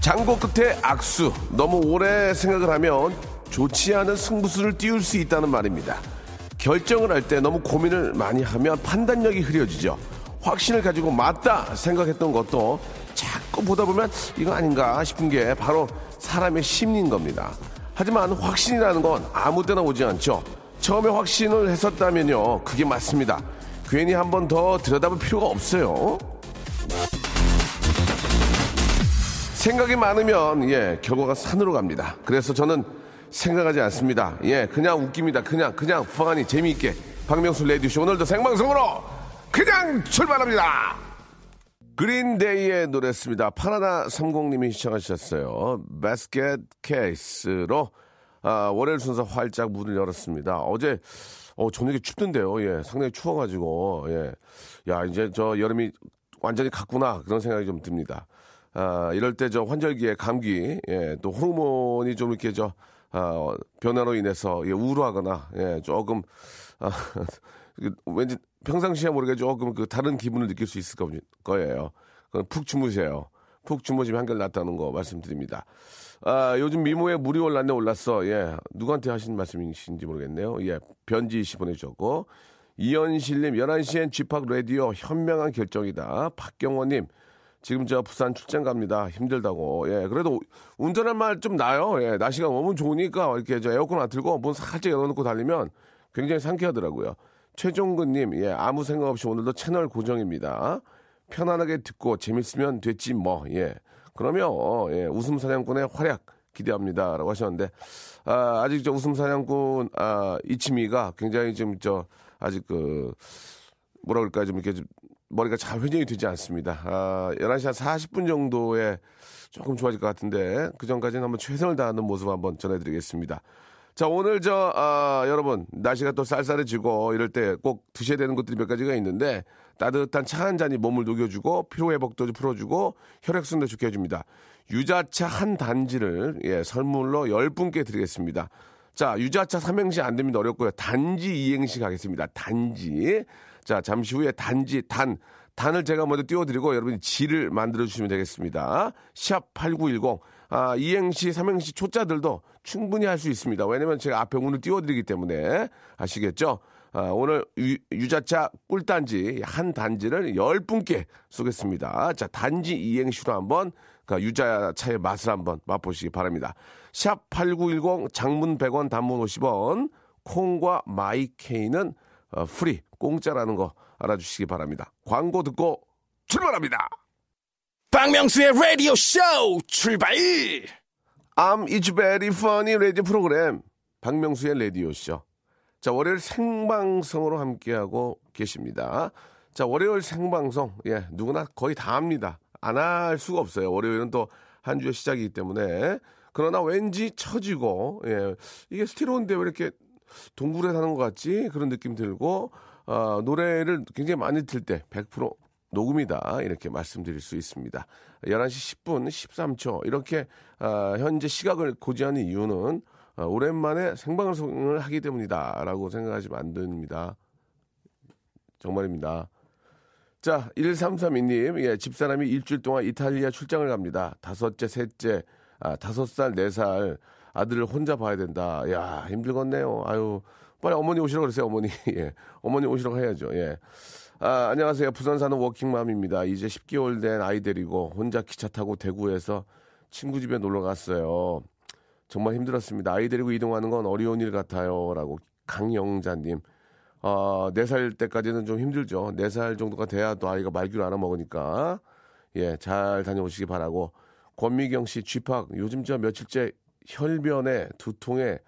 장고 끝에 악수. 너무 오래 생각을 하면 좋지 않은 승부수를 띄울 수 있다는 말입니다. 결정을 할 때 너무 고민을 많이 하면 판단력이 흐려지죠. 확신을 가지고 맞다 생각했던 것도 자꾸 보다 보면 이거 아닌가 싶은 게 바로 사람의 심리인 겁니다. 하지만 확신이라는 건 아무 때나 오지 않죠. 처음에 확신을 했었다면요. 그게 맞습니다. 괜히 한 번 더 들여다볼 필요가 없어요. 생각이 많으면 예 결과가 산으로 갑니다. 그래서 저는 생각하지 않습니다. 예 그냥 웃깁니다. 그냥 그냥 펑하니 재미있게 박명수 레디쇼 오늘도 생방송으로 그냥 출발합니다. 그린데이의 노래였습니다. 파라나 30님이 시청하셨어요. 바스켓 케이스로 아, 월요일 순서 활짝 문을 열었습니다. 어제 어, 저녁에 춥던데요. 예, 상당히 추워가지고 예, 야 이제 저 여름이 완전히 갔구나 그런 생각이 좀 듭니다. 아, 이럴 때 저 환절기에 감기, 예, 또 호르몬이 좀 이렇게 저, 아, 변화로 인해서 예, 우울하거나, 예, 조금, 아, 왠지 평상시에 모르게 조금 그 다른 기분을 느낄 수 있을 거- 거예요. 푹 주무세요. 푹 주무시면 한결 낫다는 거 말씀드립니다. 아, 요즘 미모에 물이 올랐네 올랐어. 예. 누구한테 하신 말씀이신지 모르겠네요. 예. 변지 씨 보내주셨고. 이현실님, 11시엔 쥐팍 라디오 현명한 결정이다. 박경호님, 지금 저 부산 출장 갑니다. 힘들다고. 예, 그래도 운전할 말 좀 나요. 예, 날씨가 너무 좋으니까 이렇게 저 에어컨 안 틀고 문 살짝 열어놓고 달리면 굉장히 상쾌하더라고요. 최종근님, 예, 아무 생각 없이 오늘도 채널 고정입니다. 편안하게 듣고 재밌으면 됐지 뭐. 예, 그러면 예, 웃음 사냥꾼의 활약 기대합니다 라고 하셨는데 아, 아직 저 웃음 사냥꾼 아, 이치미가 굉장히 좀저 아직 그 뭐라 그럴까 좀 이렇게 좀 머리가 잘 회전이 되지 않습니다. 아, 11시 한 40분 정도에 조금 좋아질 것 같은데 그 전까지는 한번 최선을 다하는 모습 한번 전해드리겠습니다. 자 오늘 저 아, 여러분 날씨가 또 쌀쌀해지고 이럴 때 꼭 드셔야 되는 것들이 몇 가지가 있는데 따뜻한 차 한 잔이 몸을 녹여주고 피로 회복도 좀 풀어주고 혈액순환도 좋게 해줍니다. 유자차 한 단지를 예, 선물로 10분께 드리겠습니다. 자, 유자차 삼행시 안 됩니다. 어렵고요. 단지 이행시 가겠습니다. 단지. 자, 잠시 후에 단지, 단. 단을 제가 먼저 띄워드리고 여러분이 지를 만들어주시면 되겠습니다. 샵 8910. 아, 이행시, 삼행시 초짜들도 충분히 할 수 있습니다. 왜냐면 제가 앞에 운을 띄워드리기 때문에 아시겠죠? 아, 오늘 유, 자차 꿀단지 한 단지를 열 분께 쏘겠습니다. 자, 단지 이행시로 한번 그 유자차의 맛을 한번 맛보시기 바랍니다. 샵 8910 장문 100원 단문 50원 콩과 마이케이는 어, free 공짜라는 거 알아주시기 바랍니다. 광고 듣고 출발합니다. 박명수의 라디오 쇼 출발! I'm It's Very Funny 라디오 프로그램 박명수의 라디오 쇼. 자 월요일 생방송으로 함께하고 계십니다. 자 월요일 생방송 예 누구나 거의 다 합니다. 안 할 수가 없어요. 월요일은 또 한 주의 시작이기 때문에 그러나 왠지 처지고 예 이게 스티로인데 왜 이렇게 동굴에 사는 것 같지 그런 느낌 들고 어, 노래를 굉장히 많이 들 때 100% 녹음이다 이렇게 말씀드릴 수 있습니다. 11시 10분 13초 이렇게 아, 현재 시각을 고지하는 이유는 아, 오랜만에 생방송을 하기 때문이다라고 생각하시면 안 됩니다. 정말입니다. 자, 1332님, 예, 집사람이 일주일 동안 이탈리아 출장을 갑니다. 다섯째, 셋째, 아, 다섯 살, 네 살 아들을 혼자 봐야 된다. 야, 힘들겠네요. 아유, 빨리 어머니 오시라고 그러세요, 어머니. 예, 어머니 오시라고 해야죠. 예. 아, 안녕하세요. 부산 사는 워킹맘입니다. 이제 10개월 된 아이 데리고 혼자 기차 타고 대구에서 친구 집에 놀러 갔어요. 정말 힘들었습니다. 아이 데리고 이동하는 건 어려운 일 같아요. 라고 강영자님. 어, 4살 때까지는 좀 힘들죠. 4살 정도가 돼야 또 아이가 말귀를 알아먹으니까. 예, 잘 다녀오시기 바라고. 권미경 씨, 쥐팍. 요즘 저 며칠째 혈변에 두통에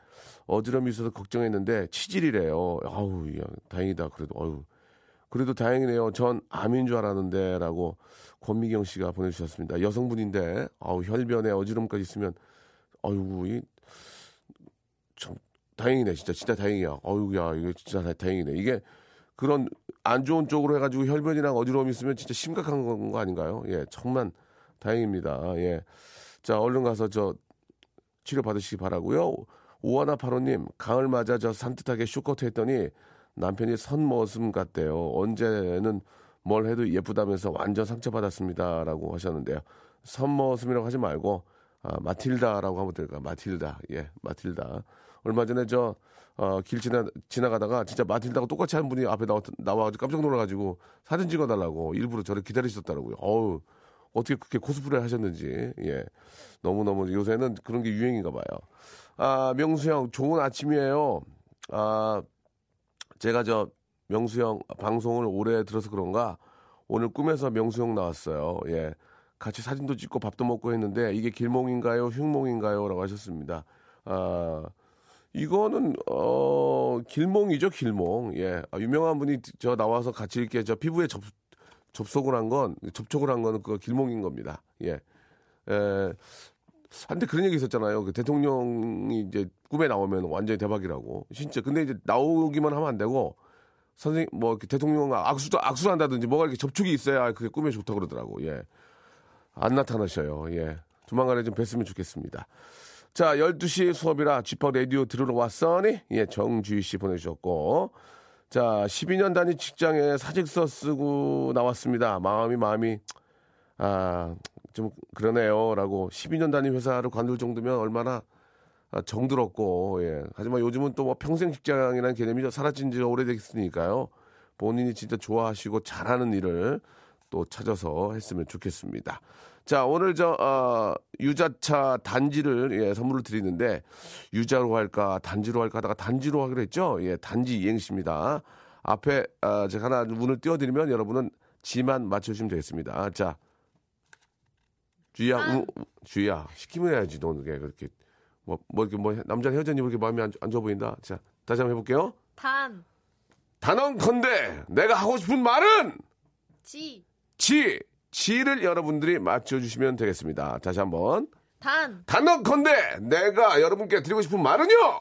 어지럼이 있어서 걱정했는데 치질이래요. 아우, 야, 다행이다. 그래도, 어유 그래도 다행이네요. 전 암인 줄 알았는데라고 권미경 씨가 보내주셨습니다. 여성분인데 아우 혈변에 어지럼까지 있으면 아이고 이참 다행이네 진짜 진짜 다행이야. 어유야 이게 진짜 다, 다행이네. 이게 그런 안 좋은 쪽으로 해가지고 혈변이랑 어지러움이 있으면 진짜 심각한 거 아닌가요? 예, 정말 다행입니다. 예. 자, 얼른 가서 저 치료 받으시기 바라고요. 오하나 파로님, 가을 맞아 저 산뜻하게 쇼커트 했더니 남편이 선머슴 같대요. 언제는 뭘 해도 예쁘다면서 완전 상처받았습니다라고 하셨는데요. 선머슴이라고 하지 말고 아, 마틸다라고 하면 될까? 마틸다. 예, 마틸다. 얼마 전에 저, 어, 길 지나, 지나가다가 진짜 마틸다가 똑같이 한 분이 앞에 나와, 나와가지고 깜짝 놀라가지고 사진 찍어달라고 일부러 저를 기다리셨더라고요. 어우, 어떻게 그렇게 코스프레 하셨는지. 예. 너무너무 요새는 그런 게 유행인가 봐요. 아, 명수 형, 좋은 아침이에요. 아, 제가 저 명수 형 방송을 오래 들어서 그런가 오늘 꿈에서 명수 형 나왔어요. 예. 같이 사진도 찍고 밥도 먹고 했는데 이게 길몽인가요? 흉몽인가요? 라고 하셨습니다. 아, 이거는 어 길몽이죠, 길몽. 예. 아, 유명한 분이 저 나와서 같이 이렇게 저 피부에 접 접속을 한 건 접촉을 한 거는 그 길몽인 겁니다. 예. 에, 한때 그런 얘기 있었잖아요. 그 대통령이 이제 꿈에 나오면 완전히 대박이라고. 진짜. 근데 이제 나오기만 하면 안 되고 선생님 뭐 대통령 악수도 악수를 한다든지 뭐가 이렇게 접촉이 있어야 그게 꿈에 좋다 고 그러더라고. 예. 안 나타나셔요. 예. 조만간에 좀 뵀으면 좋겠습니다. 자, 12시 수업이라 집합 라디오 들으러 왔어니? 예, 정주희 씨 보내주셨고. 자, 12년 단위 직장에 사직서 쓰고 나왔습니다. 마음이, 마음이, 아, 좀 그러네요. 라고 12년 단위 회사를 관둘 정도면 얼마나 아, 정들었고, 예. 하지만 요즘은 또 뭐 평생 직장이라는 개념이 사라진 지 오래됐으니까요. 본인이 진짜 좋아하시고 잘하는 일을 또 찾아서 했으면 좋겠습니다. 자, 오늘 저, 어, 유자차 단지를, 예, 선물을 드리는데, 유자로 할까, 단지로 할까 하다가 단지로 하기로 했죠? 예, 단지 이행시입니다. 앞에, 어, 제가 하나 문을 띄워드리면 여러분은 지만 맞춰주시면 되겠습니다. 자, 주희야, 우, 주희야, 시키면 해야지, 너는 그렇게. 뭐, 뭐, 이렇게 뭐, 남자? 왜 이렇게 마음이 안, 안 좋아 보인다? 자, 다시 한번 해볼게요. 단, 단언컨대, 내가 하고 싶은 말은, 지, 지, 지를 여러분들이 맞춰주시면 되겠습니다. 다시 한번. 단, 단언컨대, 내가 여러분께 드리고 싶은 말은요!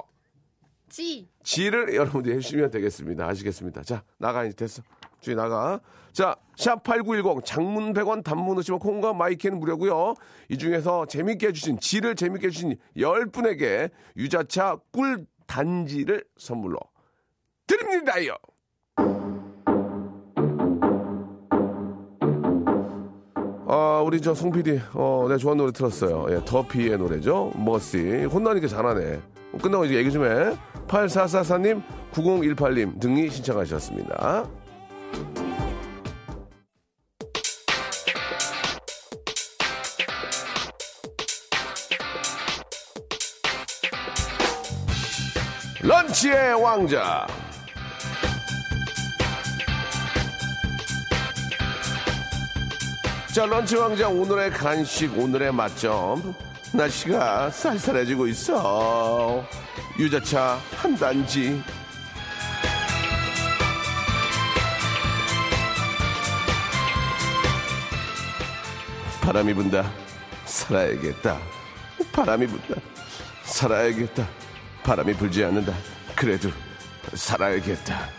지, 지를 여러분들이 해주시면 되겠습니다. 아시겠습니다. 자, 나가, 이제 됐어. 주희 나가. 자, 샵8910 장문 100원 단문 오시면 콩과 마이크는 무료고요 이 중에서 재밌게 해주신, 지를 재밌게 해주신 10분에게 유자차 꿀 단지를 선물로 드립니다요. 아, 우리 저 송 PD, 어, 내가 좋아하는 노래 들었어요. 예, 더피의 노래죠. 머시. 혼나니까 잘하네. 끝나고 이제 얘기 좀 해. 8444님, 9018님 등이 신청하셨습니다. 런치의 왕자. 자, 런치 왕자 오늘의 간식, 오늘의 맛점. 날씨가 쌀쌀해지고 있어. 유자차 한 단지. 바람이 분다. 살아야겠다. 바람이 분다. 살아야겠다. 바람이 불지 않는다. 그래도 살아야겠다.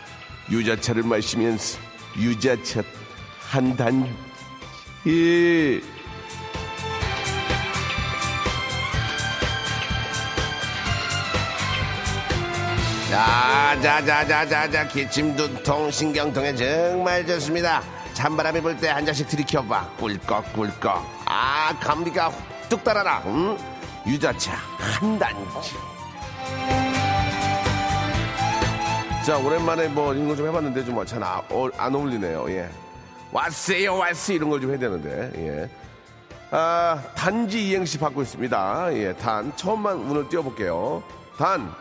유자차를 마시면서 유자차 한 단지. 자, 자, 자, 자, 자, 자, 기침, 두통, 신경통에 정말 좋습니다. 찬바람이 불 때 한 잔씩 들이켜봐. 꿀꺽, 꿀꺽. 아, 감기가 뚝 따라라. 응? 유자차 한 단지. 자, 오랜만에 뭐 이런 거 좀 해봤는데 좀 잘안 어울리네요. 예. 왔어요, 왔어. 이런 걸 좀 해야 되는데, 예. 아, 단지 이행시 받고 있습니다. 예, 단. 처음만 운을 띄워볼게요. 단.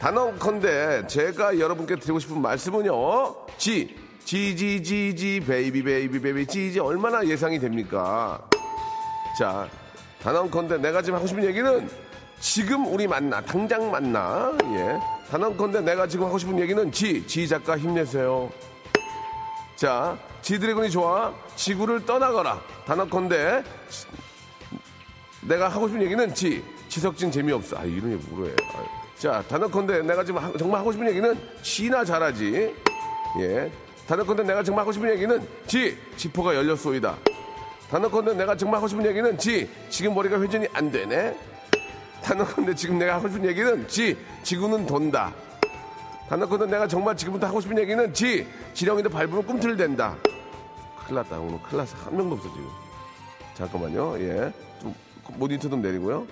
단언컨대 제가 여러분께 드리고 싶은 말씀은요. 지, 지, 지, 지, 지, 베이비, 베이비, 베이비, 지, 지, 얼마나 예상이 됩니까? 자, 단언컨대 내가 지금 하고 싶은 얘기는 지금 우리 만나, 당장 만나. 예. 단언컨대 내가 지금 하고 싶은 얘기는 지, 지 작가 힘내세요. 자, 지드래곤이 좋아. 지구를 떠나거라. 단어컨대 지- 내가 하고 싶은 얘기는 지. 지석진 재미없어. 아, 해. 아, 자, 단어컨대 내가 지금 하- 정말 하고 싶은 얘기는 지나 잘하지. 예. 단어컨대 내가 정말 하고 싶은 얘기는 지. 지퍼가 열렸소이다. 단어컨대 내가 정말 하고 싶은 얘기는 지. 지금 머리가 회전이 안 되네. 단어컨대 지금 내가 하고 싶은 얘기는 지. 지구는 돈다. 단어컨대 내가 정말 지금부터 하고 싶은 얘기는 지. 지렁이도 밟으면 꿈틀댄다. 큰일 났다. 오늘 큰일 났어. 한 명도 없어, 지금. 잠깐만요. 예. 좀 모니터 좀 내리고요.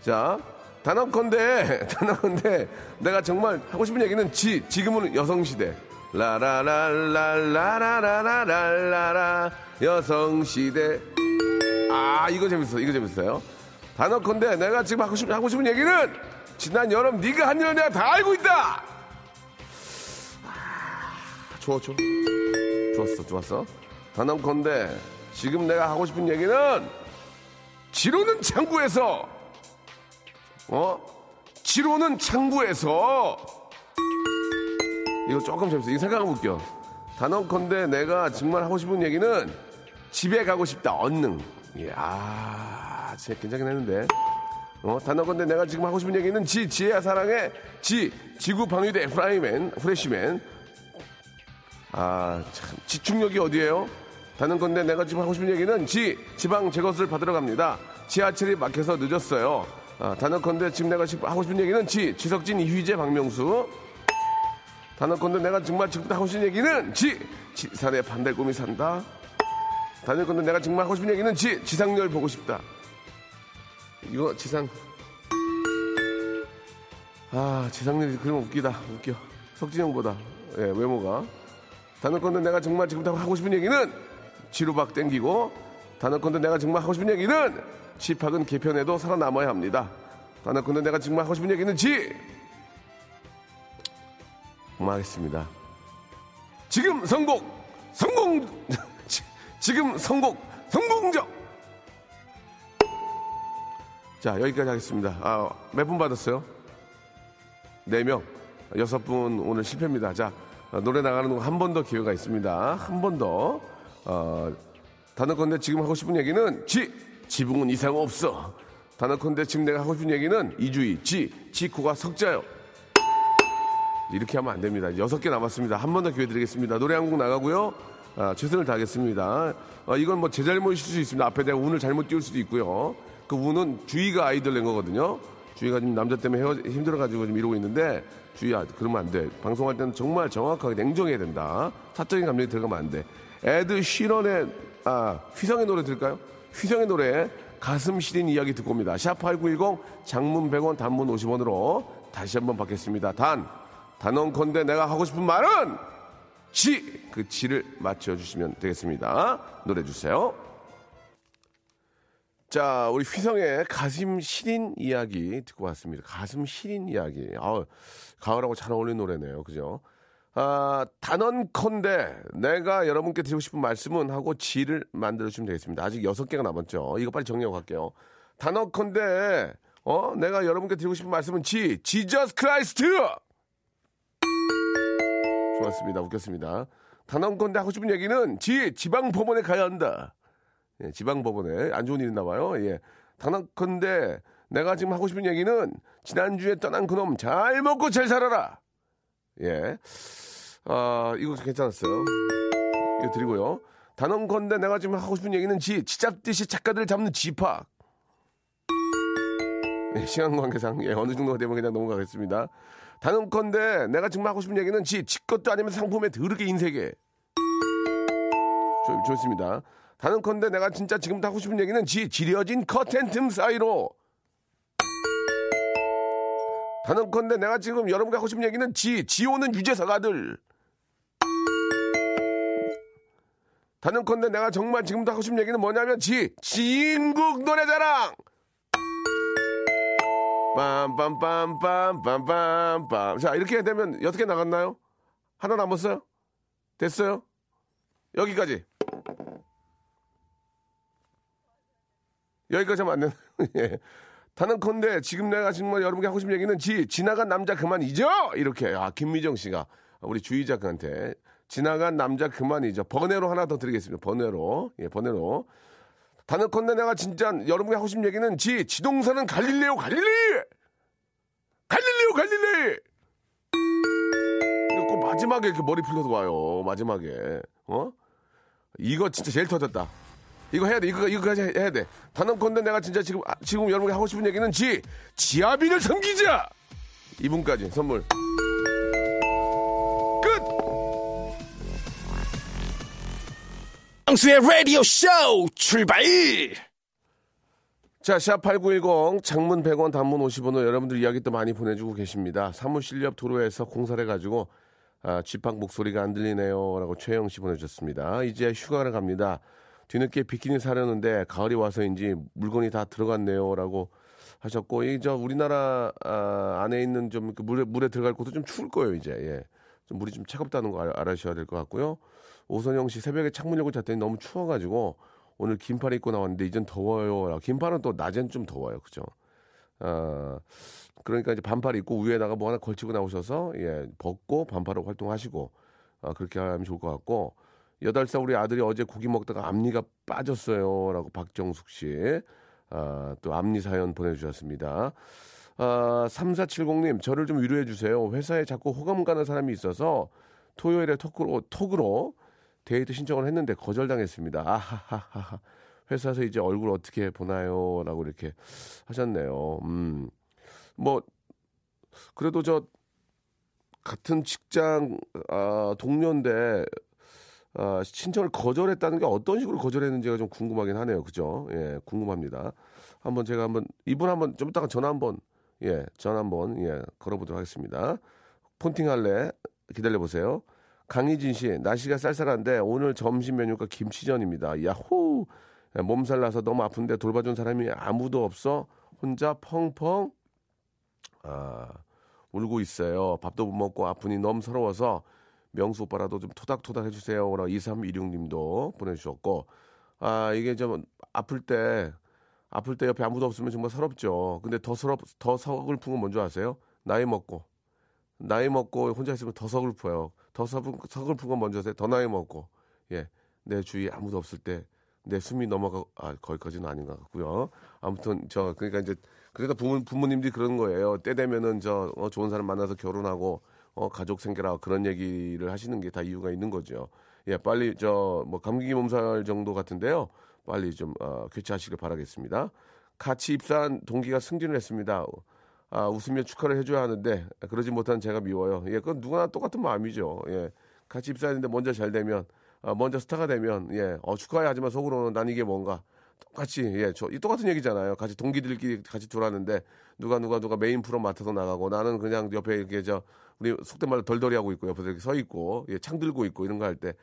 자, 단어컨대, 단어컨대 내가 정말 하고 싶은 얘기는 지. 지금은 여성시대. 라라라라라라라라라라 여성시대. 아, 이거 재밌어. 이거 재밌어요. 단어컨대 내가 지금 하고, 싶, 하고 싶은 얘기는 지난 여름 네가 한 일을 내가 다 알고 있다. 아, 좋아, 좋아. 좋았어, 좋았어. 단언컨대 지금 내가 하고 싶은 얘기는 지로는 창구에서 어? 지로는 창구에서 이거 조금 재밌어. 이거 생각하면 웃겨. 단언컨대 내가 정말 하고 싶은 얘기는 집에 가고 싶다. 언능. 이야, 진짜 괜찮긴 했는데. 어, 단어건데 내가 지금 하고 싶은 얘기는 지, 지혜야 사랑해, 지, 지구 방위대 프라이맨, 프레시맨. 아, 참, 지축력이 어디예요? 다는 건데 내가 지금 하고 싶은 얘기는 지, 지방 제거수를 받으러 갑니다. 지하철이 막혀서 늦었어요. 아, 단어컨대 지금 내가 지금 하고 싶은 얘기는 지, 지석진, 이휘재, 박명수. 단어컨대 내가 정말 지금부터 하고 싶은 얘기는 지, 지산에 반달곰이 산다. 단어컨대 내가 정말 하고 싶은 얘기는 지, 지상렬 보고 싶다. 이거 지상. 아, 지상렬이 그러면 웃기다. 웃겨. 석진 형보다. 예, 외모가. 단어컨대 내가 정말 지금부터 하고 싶은 얘기는 지루박 땡기고 단어컨대 내가 정말 하고 싶은 얘기는 집학은 개편해도 살아남아야 합니다. 단어컨대 내가 정말 하고 싶은 얘기는 지 망하겠습니다. 지금 성공 성공 지- 지금 성공 성공적 자 여기까지 하겠습니다. 아, 몇 분 받았어요? 네명 여섯 분 오늘 실패입니다. 자 어, 노래 나가는 거 한 번 더 기회가 있습니다. 한 번 더. 어, 단어컨대 지금 하고 싶은 얘기는 지 지붕은 이상 없어. 단어컨대 지금 내가 하고 싶은 얘기는 이주희 지 지코가 석자요. 이렇게 하면 안 됩니다. 여섯 개 남았습니다. 한 번 더 기회 드리겠습니다. 노래 한 곡 나가고요. 아, 최선을 다하겠습니다. 아, 이건 뭐 제 잘못일 수 있습니다. 앞에 내가 운을 잘못 띄울 수도 있고요. 그 운은 주희가 아이들 낸 거거든요. 주희가 지금 남자 때문에 헤어, 힘들어가지고 지금 이러고 있는데 주희야 그러면 안 돼. 방송할 때는 정말 정확하게 냉정해야 된다. 사적인 감정이 들어가면 안 돼. 에드 시런의 아, 휘성의 노래 들을까요? 휘성의 노래 가슴 시린 이야기 듣고 옵니다. 샵8910 장문 100원 단문 50원으로 다시 한번 받겠습니다. 단 단언컨대 내가 하고 싶은 말은 지! 그 지를 맞춰주시면 되겠습니다. 노래 주세요. 자, 우리 휘성의 가슴 시린 이야기 듣고 왔습니다. 가슴 시린 이야기. 아 가을하고 잘 어울리는 노래네요. 그죠? 아, 단언컨대 내가 여러분께 드리고 싶은 말씀은 하고 지를 만들어 주시면 되겠습니다. 아직 여섯 개가 남았죠. 이거 빨리 정리하고 갈게요. 단언컨대 어, 내가 여러분께 드리고 싶은 말씀은 지, Jesus Christ! 좋았습니다. 웃겼습니다. 단언컨대 하고 싶은 얘기는 지, 지방 법원에 가야 한다. 예, 지방법원에 안 좋은 일 있나 봐요. 예. 단언컨대 내가 지금 하고 싶은 얘기는 지난주에 떠난 그놈 잘 먹고 잘 살아라. 예. 아, 이거 괜찮았어요. 이거 드리고요. 단언컨대 내가 지금 하고 싶은 얘기는 지, 지잡듯이 작가들을 잡는 지팍. 예, 시간 관계상 예, 어느 정도가 되면 그냥 넘어가겠습니다. 단언컨대 내가 지금 하고 싶은 얘기는 지, 지 것도 아니면 상품에 더럽게 인색해. 좋, 좋습니다. 단언컨대 내가 진짜 지금부터 하고 싶은 얘기는 지, 지려진 커튼 틈 사이로. 단언컨대 내가 지금 여러분과 하고 싶은 얘기는 지, 지오는 유재석 아들. 단언컨대 내가 정말 지금부터 하고 싶은 얘기는 뭐냐면 지, 진국 노래자랑. 빰빰빰빰빰빰빰. 자, 이렇게 되면 개 나갔나요? 하나 남았어요? 됐어요? 여기까지. 여기까지 하면 안 되나? 예. 단언컨대 지금 내가 정말 여러분께 하고 싶은 얘기는 지, 지나간 남자 그만 잊어! 이렇게. 아, 김미정 씨가 우리 주희 작가한테 지나간 남자 그만이죠. 번외로 하나 더 드리겠습니다. 번외로. 예, 번외로. 단언컨대 내가 진짜 여러분이 하고 싶은 얘기는 지, 지동사는 갈릴레오, 갈릴레이! 갈릴레오! 이거 꼭 마지막에 이렇게 머리 풀려서 와요. 마지막에. 어? 이거 진짜 제일 터졌다. 이거 해야 돼. 이거, 이거까지 해- 해야 돼. 단언컨대 내가 진짜 지금, 아, 지금 여러분이 하고 싶은 얘기는 지, 지아비를 섬기자! 이분까지 선물. 끝! 박명수의 라디오 쇼 출발! 자, 샵8910 장문 100원 단문 50원으로 여러분들 이야기 또 많이 보내주고 계십니다. 사무실 옆 도로에서 공사를 해가지고 아, 쥐팍 목소리가 안 들리네요. 라고 최영 씨 보내주셨습니다. 이제 휴가를 갑니다. 뒤늦게 비키니 사려는데 가을이 와서인지 물건이 다 들어갔네요. 라고 하셨고, 이 저 우리나라 아, 안에 있는 좀그 물에, 물에 들어갈 곳도 좀 추울 거예요, 이제. 예. 좀 물이 좀 차갑다는 거 알- 알아셔야 될 것 같고요. 오선영 씨 새벽에 창문 열고 잤더니 너무 추워가지고 오늘 긴팔 입고 나왔는데 이젠 더워요. 긴팔은 또 낮엔 좀 더워요. 그죠? 아, 그러니까 이제 반팔 입고 위에다가 뭐 하나 걸치고 나오셔서 예, 벗고 반팔로 활동하시고 아, 그렇게 하면 좋을 것 같고 여덟 살 우리 아들이 어제 고기 먹다가 앞니가 빠졌어요 라고 박정숙 씨. 아, 또 앞니 사연 보내주셨습니다. 아, 3470님, 저를 좀 위로해 주세요. 회사에 자꾸 호감 가는 사람이 있어서 토요일에 톡으로, 톡으로 데이트 신청을 했는데 거절당했습니다. 아하하하. 회사에서 이제 얼굴 어떻게 보나요? 라고 이렇게 하셨네요. 음. 뭐, 그래도 저, 같은 직장, 아, 동료인데, 아, 신청을 거절했다는 게 어떤 식으로 거절했는지가 좀 궁금하긴 하네요. 그죠? 예, 궁금합니다. 한번 제가 한번, 이분 한번 좀 이따가 전화 한번, 예, 전화 한번, 예, 걸어보도록 하겠습니다. 폰팅 할래? 기다려 보세요. 강희진 씨, 날씨가 쌀쌀한데 오늘 점심 메뉴가 김치전입니다. 야호! 예, 몸살 나서 너무 아픈데 돌봐준 사람이 아무도 없어. 혼자 펑펑, 아, 울고 있어요. 밥도 못 먹고 아프니 너무 서러워서 명수 오빠라도 좀 토닥토닥 해주세요. 라고 2316님도 보내주셨고, 아, 이게 좀 아플 때, 아플 때 옆에 아무도 없으면 정말 서럽죠. 근데 더 서럽, 더 서글픈 건 뭔지 아세요? 나이 먹고. 나이 먹고 혼자 있으면 더 서글퍼요. 더 서글, 서글픈 건 뭔지 아세요? 더 나이 먹고. 예. 내 주위에 아무도 없을 때 내 숨이 넘어가, 아, 거기까지는 아닌 것 같고요. 아무튼 저, 그러니까 이제, 그래도 부모, 부모님들이 그런 거예요. 때 되면은 저, 어, 좋은 사람 만나서 결혼하고, 어, 가족 생겨라. 그런 얘기를 하시는 게 다 이유가 있는 거죠. 예, 빨리 저, 뭐, 감기 몸살 정도 같은데요. 빨리 좀, 어, 교체하시길 바라겠습니다. 같이 입사한 동기가 승진을 했습니다. 아, 웃으며 축하를 해줘야 하는데, 그러지 못한 제가 미워요. 예, 그건 누구나 똑같은 마음이죠. 예. 같이 입사했는데 먼저 잘 되면, 아, 먼저 스타가 되면, 예, 어, 축하해 하지만 속으로는 난 이게 뭔가. 똑같이, 예, 저, 이 똑같은 얘기잖아요. 같이 동기들끼리 같이 돌았는데, 누가 누가 누가 메인 프로 맡아서 나가고, 나는 그냥 옆에 이렇게 저, 우리 속된 말로 덜덜이 하고 있고, 옆에서 이렇게 서 있고, 예, 창 들고 있고, 이런 거 할 때,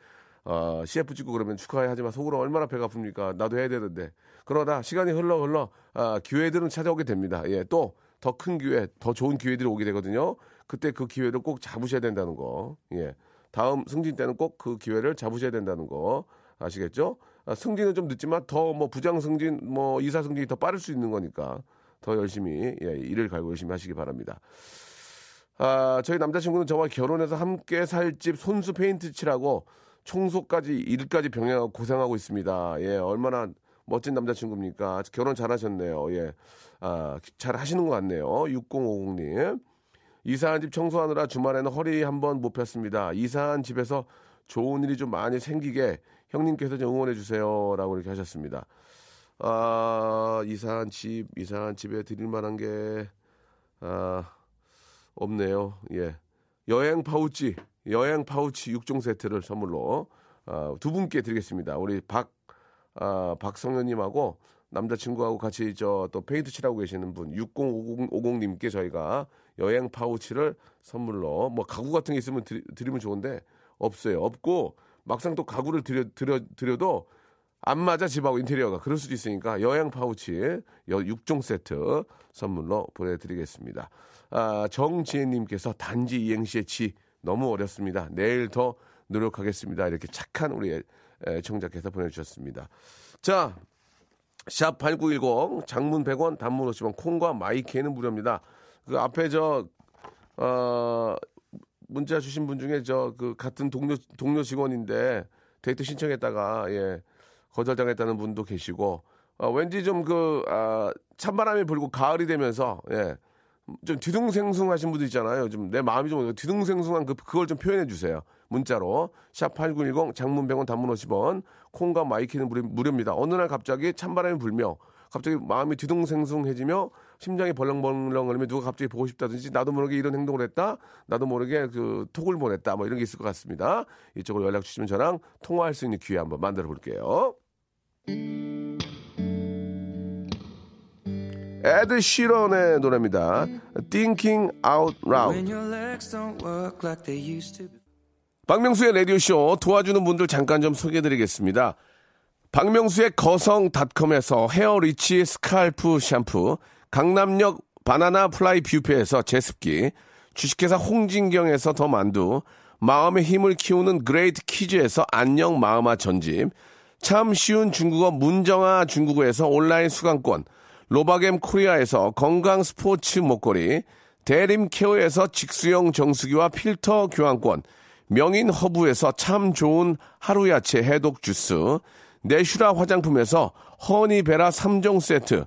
어, CF 찍고 그러면 축하해 하지만 속으로 얼마나 배가 아픕니까? 나도 해야 되는데. 그러다 시간이 흘러 흘러, 아, 기회들은 찾아오게 됩니다. 예, 또, 더 큰 기회, 더 좋은 기회들이 오게 되거든요. 그때 그 기회를 꼭 잡으셔야 된다는 거. 예. 다음 승진 때는 꼭 그 기회를 잡으셔야 된다는 거. 아시겠죠? 아, 승진은 좀 늦지만 더 뭐 부장 승진, 뭐 이사 승진이 더 빠를 수 있는 거니까 더 열심히, 예, 일을 갈고 열심히 하시기 바랍니다. 아, 저희 남자친구는 저와 결혼해서 함께 살 집 손수 페인트 칠하고 청소까지 일까지 병행하고 고생하고 있습니다. 예, 얼마나 멋진 남자친구입니까? 결혼 잘하셨네요. 예, 아, 잘 하시는 것 같네요. 6050님. 이사한 집 청소하느라 주말에는 허리 한번 못 폈습니다. 이사한 집에서 좋은 일이 좀 많이 생기게 형님께서 좀 응원해 주세요. 라고 이렇게 하셨습니다. 아, 이사한 집, 이사한 집에 드릴 만한 게, 아, 없네요. 예. 여행 파우치, 여행 파우치 6종 세트를 선물로 아, 두 분께 드리겠습니다. 우리 박, 아, 박성현님하고 남자친구하고 같이 저 또 페인트 칠하고 계시는 분 6050님께 저희가 여행 파우치를 선물로 뭐 가구 같은 게 있으면 드리, 드리면 좋은데 없어요. 없고 막상 또 가구를 드려, 드려, 드려도 안 맞아 집하고 인테리어가 그럴 수도 있으니까 여행 파우치 여 6종 세트 선물로 보내드리겠습니다. 아, 정지혜님께서 단지 이행시의 지 너무 어렵습니다. 내일 더 노력하겠습니다. 이렇게 착한 우리 청자께서 보내주셨습니다. 자, 샵 8910 장문 100원 단문 50원 콩과 마이케는 무료입니다. 그 앞에 저 어, 문자 주신 분 중에 저 그 같은 동료 동료 직원인데 데이트 신청했다가 예 거절당했다는 분도 계시고 어, 왠지 좀그 아, 찬바람이 불고 가을이 되면서 예. 좀 뒤둥생숭하신 분들 있잖아요. 좀 내 마음이 좀 뒤둥생숭한 그 그걸 좀 표현해 주세요. 문자로 샵 8910 장문 100원 단문 50원 콩과 마이케이는 무료, 무료입니다. 어느 날 갑자기 찬바람이 불며 갑자기 마음이 뒤둥생숭해지며 심장이 벌렁벌렁거리며 누가 갑자기 보고 싶다든지 나도 모르게 이런 행동을 했다. 나도 모르게 그 톡을 보냈다. 뭐 이런 게 있을 것 같습니다. 이쪽으로 연락 주시면 저랑 통화할 수 있는 기회 한번 만들어 볼게요. 에드 시런의 노래입니다. Thinking Out Loud. 박명수의 라디오쇼 도와주는 분들 잠깐 좀 소개해드리겠습니다. 박명수의 거성닷컴에서 헤어 리치 스칼프 샴푸, 강남역 바나나 플라이 뷔페에서 제습기, 주식회사 홍진경에서 더 만두, 마음의 힘을 키우는 그레이트 키즈에서 안녕 마음아 전집, 참 쉬운 중국어 문정아 중국어에서 온라인 수강권, 로바겜 코리아에서 건강 스포츠 목걸이, 대림 케어에서 직수형 정수기와 필터 교환권, 명인 허브에서 참 좋은 하루 야채 해독 주스, 내슈라 화장품에서 허니베라 3종 세트,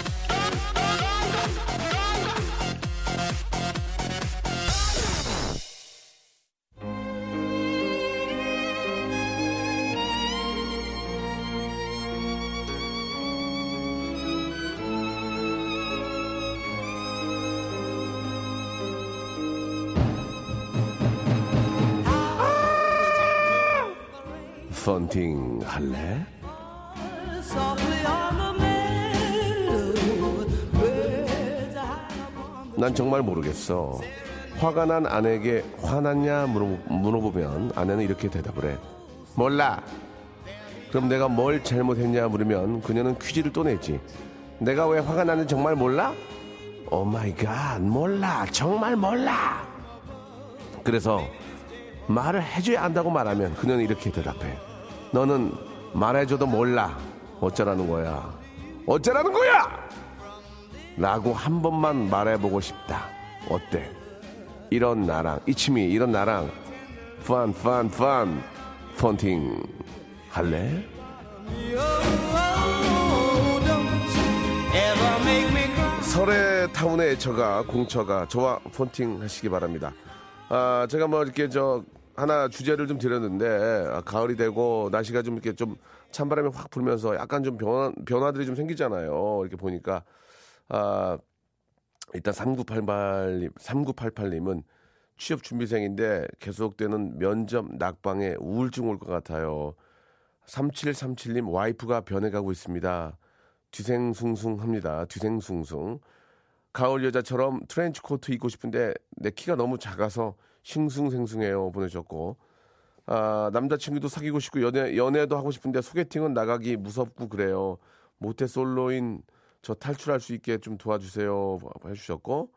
펀팅 할래? 난 정말 모르겠어. 화가 난 아내에게 화났냐 물어- 물어보면 아내는 이렇게 대답을 해. 몰라. 그럼 내가 뭘 잘못했냐 물으면 그녀는 퀴즈를 또 냈지. 내가 왜 화가 나는지 정말 몰라? Oh my God, 몰라. 정말 몰라. 그래서 말을 해줘야 한다고 말하면 그녀는 이렇게 대답해. 너는 말해줘도 몰라. 어쩌라는 거야. 어쩌라는 거야! 라고 한 번만 말해보고 싶다. 어때? 이런 나랑, 이치미, 이런 나랑, 펀, 펀, 펀, 펀팅 할래? 설해타운의 애처가, 공처가 저와 폰팅 하시기 바랍니다. 아, 제가 뭐 이렇게 저, 하나 주제를 좀 드렸는데, 아, 가을이 되고, 날씨가 좀 이렇게 좀 찬바람이 확 불면서 약간 좀 변화, 변화들이 좀 생기잖아요. 이렇게 보니까. 아, 일단 3988님, 3988님은 취업 준비생인데 계속되는 면접 낙방에 우울증 올 것 같아요. 3737님 와이프가 변해가고 있습니다. 뒤생숭숭합니다. 뒤생숭숭. 가을 여자처럼 트렌치 코트 입고 싶은데 내 키가 너무 작아서 싱숭생숭해요 보내셨고 아, 남자친구도 사귀고 싶고 연애 연애도 하고 싶은데 소개팅은 나가기 무섭고 그래요. 모태 솔로인 저 탈출할 수 있게 좀 도와주세요 해주셨고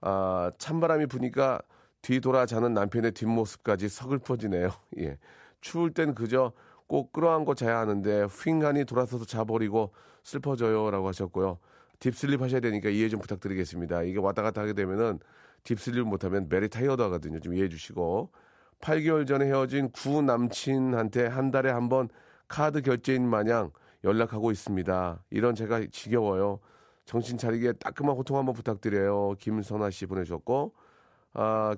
아, 찬바람이 부니까 뒤돌아 자는 남편의 뒷모습까지 서글퍼지네요. 예. 추울 땐 그저 꼭 끌어안고 자야 하는데 휑하니 돌아서서 자버리고 슬퍼져요라고 하셨고요. deep sleep 하셔야 되니까 이해 좀 부탁드리겠습니다. 이게 왔다 갔다 하게 되면은 deep sleep 못하면 very tired 하거든요. 좀 이해해 주시고 8개월 전에 헤어진 구 남친한테 한 달에 한 번 카드 결제인 마냥 연락하고 있습니다. 이런 제가 지겨워요. 정신 차리게 따끔한 호통 한번 부탁드려요. 김선아 씨 보내주셨고 아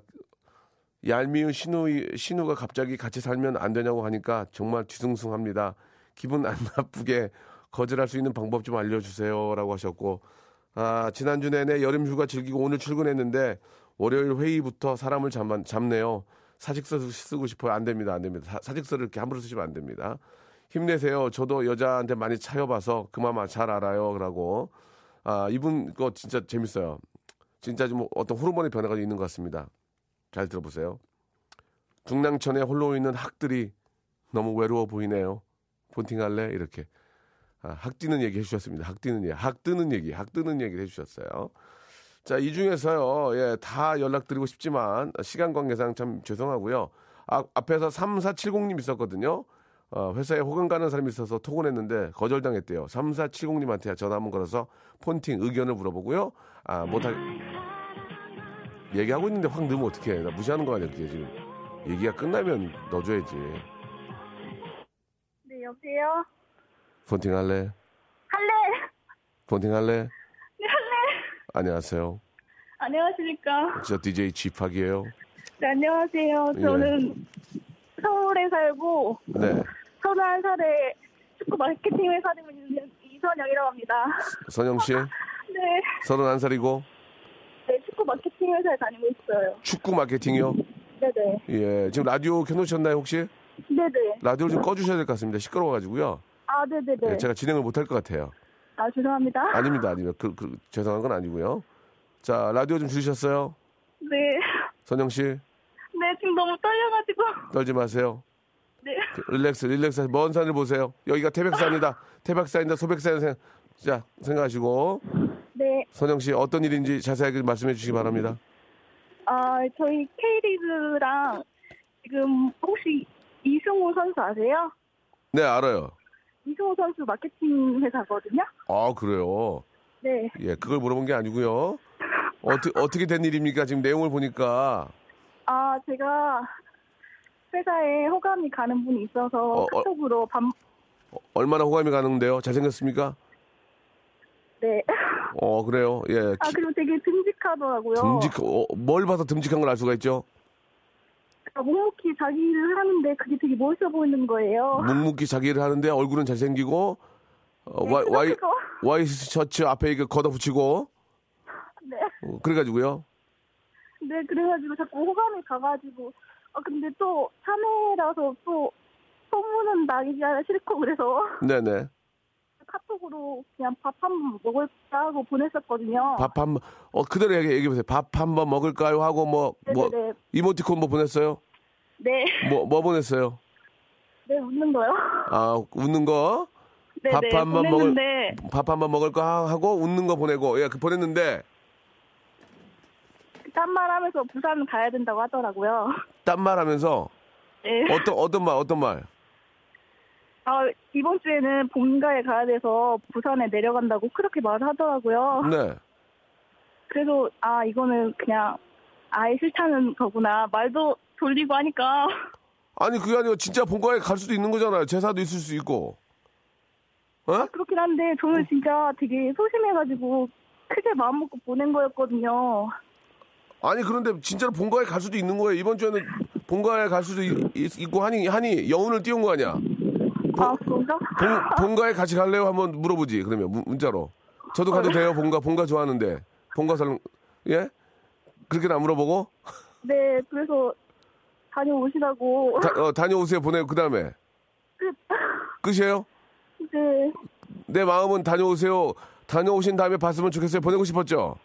얄미운 신우 신우가 갑자기 같이 살면 안 되냐고 하니까 정말 뒤숭숭합니다. 기분 안 나쁘게 거절할 수 있는 방법 좀 알려주세요 라고 하셨고 아 지난주 내내 여름 휴가 즐기고 오늘 출근했는데 월요일 회의부터 사람을 잡, 잡네요. 사직서 쓰고 싶어요. 안 됩니다. 안 됩니다. 사, 직서를 이렇게 함부로 쓰시면 안 됩니다. 힘내세요. 저도 여자한테 많이 차여봐서 그만 잘 알아요. 라고 아 이분 거 진짜 재밌어요. 진짜 좀 어떤 호르몬의 변화가 있는 것 같습니다. 잘 들어보세요. 중랑천에 홀로 있는 학들이 너무 외로워 보이네요. 폰팅할래? 이렇게. 아, 학 뛰는 얘기 해주셨습니다. 학 뛰는 얘기. 학 뜨는 얘기. 학 뜨는 얘기를 해주셨어요. 자, 이 중에서요, 예, 다 연락드리고 싶지만, 시간 관계상 참 죄송하고요. 아, 앞에서 3470님 있었거든요. 어, 회사에 호감 가는 사람이 있어서 톡을 했는데 거절당했대요. 3470님한테 전화 한번 걸어서 폰팅 의견을 물어보고요. 아, 못할, 얘기하고 있는데 확 넣으면 어떡해. 나 무시하는 거 아니야, 그게 지금. 얘기가 끝나면 넣어줘야지. 네, 여보세요? 폰팅 할래? 할래! 폰팅 할래? 네, 할래! 안녕하세요. 안녕하십니까. 저 DJ 쥐팍이에요. 네, 안녕하세요. 저는 서울에 살고, 네. 31살에 축구 마케팅 회사 다니고 있는 이선영이라고 합니다. 선영 씨, 네, 31살이고, 네, 축구 마케팅 회사에 다니고 있어요. 축구 마케팅이요? 네네. 예. 지금 라디오 켜놓으셨나요, 혹시? 네네. 라디오를 좀 꺼주셔야 될 것 같습니다. 시끄러워가지고요. 아, 네네네. 예, 제가 진행을 못할 것 같아요. 아, 죄송합니다. 아닙니다, 아닙니다. 그, 그, 죄송한 건 아니고요. 자, 라디오 좀 줄이셨어요? 네. 선영 씨, 네, 지금 너무 떨려가지고. 떨지 마세요. 네. 릴렉스, 릴렉스. 먼 산을 보세요. 여기가 태백산이다. 태백산이다, 소백산 생, 자, 생각하시고. 네. 선영 씨, 어떤 일인지 자세하게 말씀해 주시기 바랍니다. 아, 저희 K리그랑 지금 혹시 이승우 선수 아세요? 네, 알아요. 이승우 선수 마케팅 회사거든요. 아, 그래요. 네. 예, 그걸 물어본 게 아니고요. 어떻게 어떻게 된 일입니까? 지금 내용을 보니까 아, 제가 회사에 호감이 가는 분이 있어서 어, 어. 카톡으로 밥, 어, 얼마나 호감이 가는데요? 잘생겼습니까? 네. 어, 그래요. 예. 아, 키- 그리고 되게 듬직하더라고요. 듬직 어, 뭘 봐서 듬직한 걸 알 수가 있죠? 그러니까 묵묵히 자기 일을 하는데 그게 되게 멋있어 보이는 거예요. 묵묵히 자기 일을 하는데 얼굴은 잘생기고 어, 네, 와이 와이 와이셔츠 앞에 이거 걷어 붙이고 네. 어, 그래가지고요. 네, 그래가지고 자꾸 호감이 가가지고. 아, 근데 또 사내라서 또 소문은 나기가 싫고 그래서 네네. 카톡으로 그냥 밥 한 번 먹을까 하고 보냈었거든요. 밥 한 번 어 그대로 얘기 얘기해 보세요. 밥 한 번 먹을까요? 하고 뭐 뭐 네네네. 이모티콘 뭐 보냈어요? 네. 뭐 뭐 보냈어요? 네, 웃는 거요. 아 웃는 거. 네네. 밥한 번 먹을 밥 한 번 먹을까 하고 웃는 거 보내고 예, 그 보냈는데 딴 말 하면서 부산 가야 된다고 하더라고요. 딴 말 하면서 네. 어떤 어떤 말 어떤 말? 아, 이번 주에는 본가에 가야 돼서 부산에 내려간다고 그렇게 말을 하더라고요. 네. 그래서 아 이거는 그냥 아예 싫다는 거구나. 말도 돌리고 하니까 아니 그게 아니고 진짜 본가에 갈 수도 있는 거잖아요. 제사도 있을 수 있고. 어? 그렇긴 한데 저는 진짜 되게 소심해가지고 크게 마음 먹고 보낸 거였거든요. 아니 그런데 진짜로 본가에 갈 수도 있는 거예요. 이번 주에는 본가에 갈 수도 있, 있고 하니 하니 여운을 띄운 거 아니야. 아 그런가? 본, 본가에 같이 갈래요? 한번 물어보지. 그러면 문- 문자로. 저도 가도 돼요. 본가 본가 좋아하는데. 본가 살 예? 그렇게는 안 물어보고 네 그래서 다녀오시라고 다, 어, 다녀오세요. 보내고 그 다음에 끝. 끝이에요? 네 내 마음은 다녀오세요. 다녀오신 다음에 봤으면 좋겠어요. 보내고 싶었죠.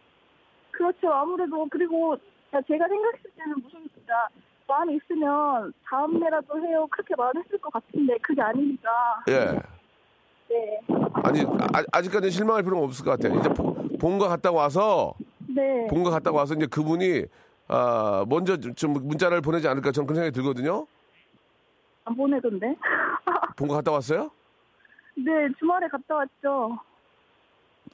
그렇죠 아무래도 그리고 제가 생각했을 때는 무슨 진짜 마음이 있으면 다음에라도 해요 그렇게 말했을 것 같은데 그게 아니니까 예. 네 아니 아, 직까지는 실망할 필요는 없을 것 같아요. 이제 보- 본가 갔다 와서 네. 본가 갔다 와서 이제 그분이 아 먼저 좀 문자를 보내지 않을까 저는 그런 생각이 들거든요. 안 보내던데 본가 갔다 왔어요? 네 주말에 갔다 왔죠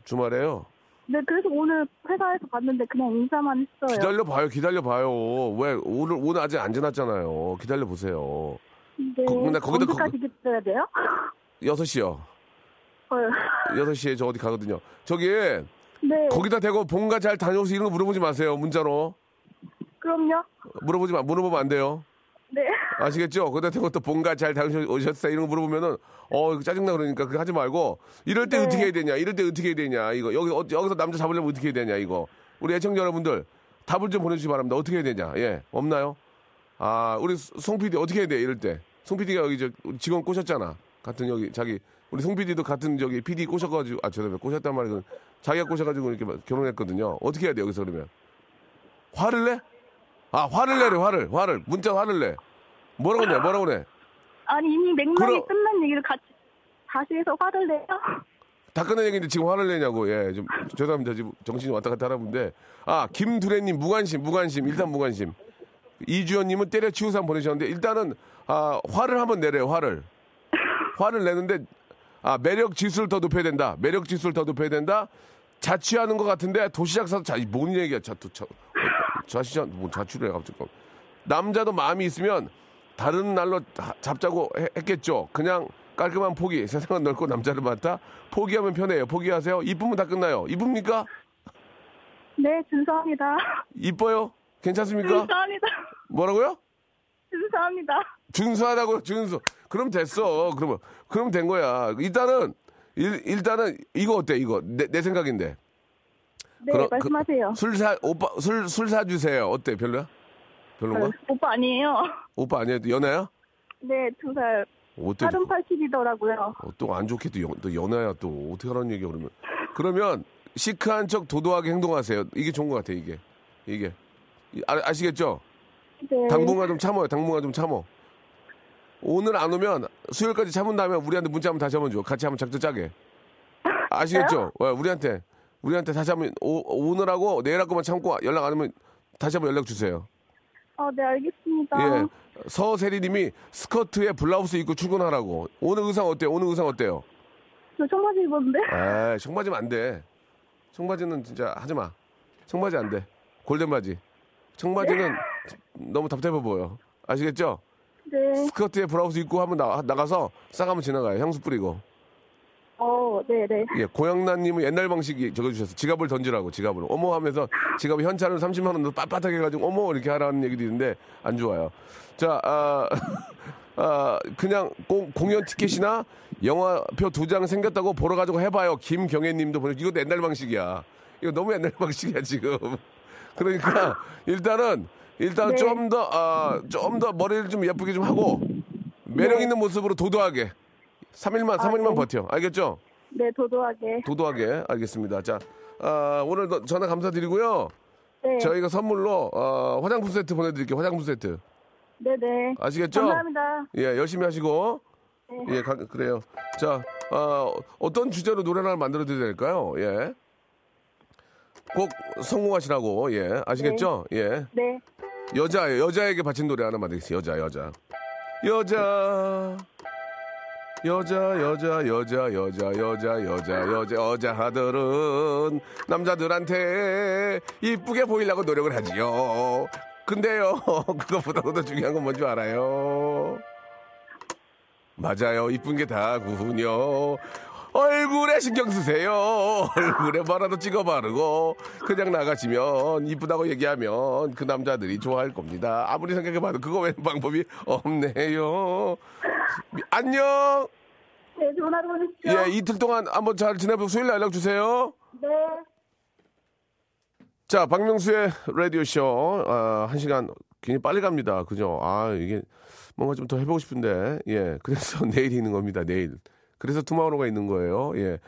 주말에요. 네 그래서 오늘 회사에서 봤는데 그냥 인사만 했어요 기다려 봐요. 기다려 봐요. 왜 오늘 오늘 아직 안 지났잖아요. 기다려 보세요. 네 거- 근데 거기다 언제까지 기다려야 돼요? 6시요. 헐 6시에 저 어디 가거든요. 저기 네 거기다 대고 본가 잘 다녀오세요 이런 거 물어보지 마세요. 문자로. 그럼요 물어보지 마. 물어보면 안 돼요. 네. 아시겠죠? 거기다 대고 또 본가 잘 다녀오셨어요 이런 거 물어보면은 어 짜증나 그러니까 그거 하지 말고 이럴 때 네. 어떻게 해야 되냐? 이럴 때 어떻게 해야 되냐? 이거. 여기 어, 여기서 남자 잡으려면 어떻게 해야 되냐 이거. 우리 애청자 여러분들 답을 좀 보내주시기 바랍니다. 어떻게 해야 되냐? 예. 없나요? 아 우리 송 PD 어떻게 해야 돼 이럴 때 송 PD가 여기 저 직원 꼬셨잖아. 같은 여기 자기 우리 송 PD도 같은 저기 PD 꼬셔가지고 아 죄송해요 꼬셨단 말이고 자기가 꼬셔가지고 이렇게 막 결혼했거든요. 어떻게 해야 돼 여기서 그러면? 화를 내? 아 화를 내래 화를 화를 문자 화를 내 뭐라고 그래? 뭐라고 그래? 아니 이미 맥락이 그럼- 끝난 얘기를 같이 다시 해서 화를 내요? 다 끝난 얘기인데 지금 화를 내냐고. 예, 좀 죄송합니다. 지금 정신이 왔다 갔다 하나 본데. 아, 김두래님 무관심, 무관심. 일단 무관심. 이주연님은 때려치우산 보내셨는데 일단은 아, 화를 한번 내래요. 화를. 화를 내는데 아 매력 지수를 더 높여야 된다. 매력 지수를 더 높여야 된다. 자취하는 것 같은데 도시락 사서 자, 뭔 얘기야? 자, 또, 자, 자취한 뭐 자취를 해 갑자기. 남자도 마음이 있으면 다른 날로 다- 잡자고 해- 했겠죠. 그냥 깔끔한 포기. 세상은 넓고 남자를 많다. 포기하면 편해요. 포기하세요. 이쁘면 다 끝나요. 이쁩니까? 네, 준수합니다. 이뻐요? 괜찮습니까? 준수합니다. 뭐라고요? 준수합니다. 준수하다고요, 준수. 그럼 됐어. 그러면 그럼 된 거야. 일단은 일, 일단은 이거 어때? 이거 내, 내 생각인데. 네, 그럼 그- 말씀하세요. 술사 오빠 술 술 사주세요. 어때? 별로야? 별로인가? 어, 오빠 아니에요. 오빠 아니야? 연애야? 네, 두 살. 어때? 다른 80이더라고요. 또안 좋게 또, 연, 또 연애야 또 어떻게 하라는 얘기야 그러면? 그러면 시크한 척 도도하게 행동하세요. 이게 좋은 것 같아 이게 이게 이- 아, 아시겠죠? 네. 당분간 좀 참아요. 당분간 좀 참어. 오늘 안 오면 수요일까지 참은 다음에 우리한테 문자 한번 다시 한번 줘. 같이 한번 작전 짜게. 아시겠죠? 어, 우리한테 우리한테 다시 한번 오, 오늘하고 내일하고만 참고 연락 안 오면 다시 한번 연락 주세요. 어, 네, 알겠습니다. 예. 서세리님이 스커트에 블라우스 입고 출근하라고. 오늘 의상 어때요? 오늘 의상 어때요? 저 청바지 입었는데? 아, 청바지면 안 돼. 청바지는 진짜 하지 마. 청바지 안 돼. 골든 바지. 청바지는 너무 답답해 보여. 아시겠죠? 네. 스커트에 브라우스 입고 한번 나, 나가서 싹 한번 지나가요. 향수 뿌리고. 어, 네, 네. 예, 고양나님은 옛날 방식이 적어주셨어. 지갑을 던지라고, 지갑을. 어머 하면서 지갑에 현찰을 30만원 빳빳하게 해가지고 어머 이렇게 하라는 얘기도 있는데 안 좋아요. 자, 아, 아, 그냥 공, 공연 티켓이나 영화표 두 장 생겼다고 보러 가지고 해봐요. 김경애 님도 보내 이거 옛날 방식이야. 이거 너무 옛날 방식이야, 지금. 그러니까 일단은 일단 네. 좀 더, 아, 좀 더 머리를 좀 예쁘게 좀 하고 매력 있는 모습으로 도도하게 3일만, 3일만 네. 버텨. 알겠죠? 네, 도도하게. 도도하게 알겠습니다. 자, 아, 오늘 도- 전화 감사드리고요. 네. 저희가 선물로 어, 화장품 세트 보내드릴게요. 화장품 세트 네네. 아시겠죠? 감사합니다. 예, 열심히 하시고 네. 예, 가- 그래요. 자, 어, 어떤 주제로 노래를 하나 만들어 드려야 될까요? 예, 꼭 성공하시라고 예, 아시겠죠? 예, 네. 여자 여자에게 바친 노래 하나 만들겠습니다. 여자, 여자. 여자. 여자 여자 여자 여자 여자 여자 여자 여자들은 남자들한테 이쁘게 보이려고 노력을 하지요. 근데요 그것보다도 더 중요한 건 뭔지 알아요? 맞아요 이쁜 게 다군요. 얼굴에 신경 쓰세요. 얼굴에 뭐라도 찍어 바르고 그냥 나가시면 이쁘다고 얘기하면 그 남자들이 좋아할 겁니다. 아무리 생각해봐도 그거 외에 방법이 없네요. 안녕. 네, 하루 보내십시오. 예, 이틀 동안 한번 잘 지내보고 수요일 날 연락 주세요. 네. 자, 박명수의 라디오쇼, 아, 한 시간 굉장히 빨리 갑니다. 그죠? 아, 이게 뭔가 좀 더 해보고 싶은데, 예. 그래서 내일이 있는 겁니다, 내일. 그래서 투마로가 있는 거예요, 예.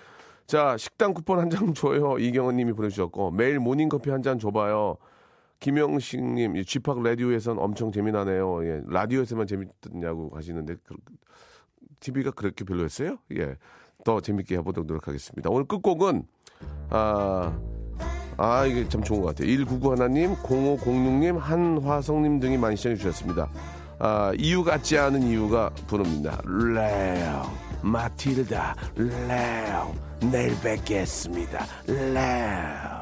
자, 식당 쿠폰 한 장 줘요. 이경원 님이 보내주셨고, 매일 모닝커피 한 잔 줘봐요. 김영식 님, 이 쥐팍 라디오에선 엄청 재미나네요. 예. 라디오에서만 재밌냐고 하시는데, 그, TV가 그렇게 별로였어요? 예. 더 재밌게 해보도록 노력하겠습니다. 오늘 끝곡은, 아, 아, 이게 참 좋은 것 같아요. 199 하나님, 0506님, 한화성님 등이 많이 시청해 주셨습니다. 아, 이유 같지 않은 이유가 부릅니다. 레오, 마틸다, 레오, 내일 뵙겠습니다. 레오.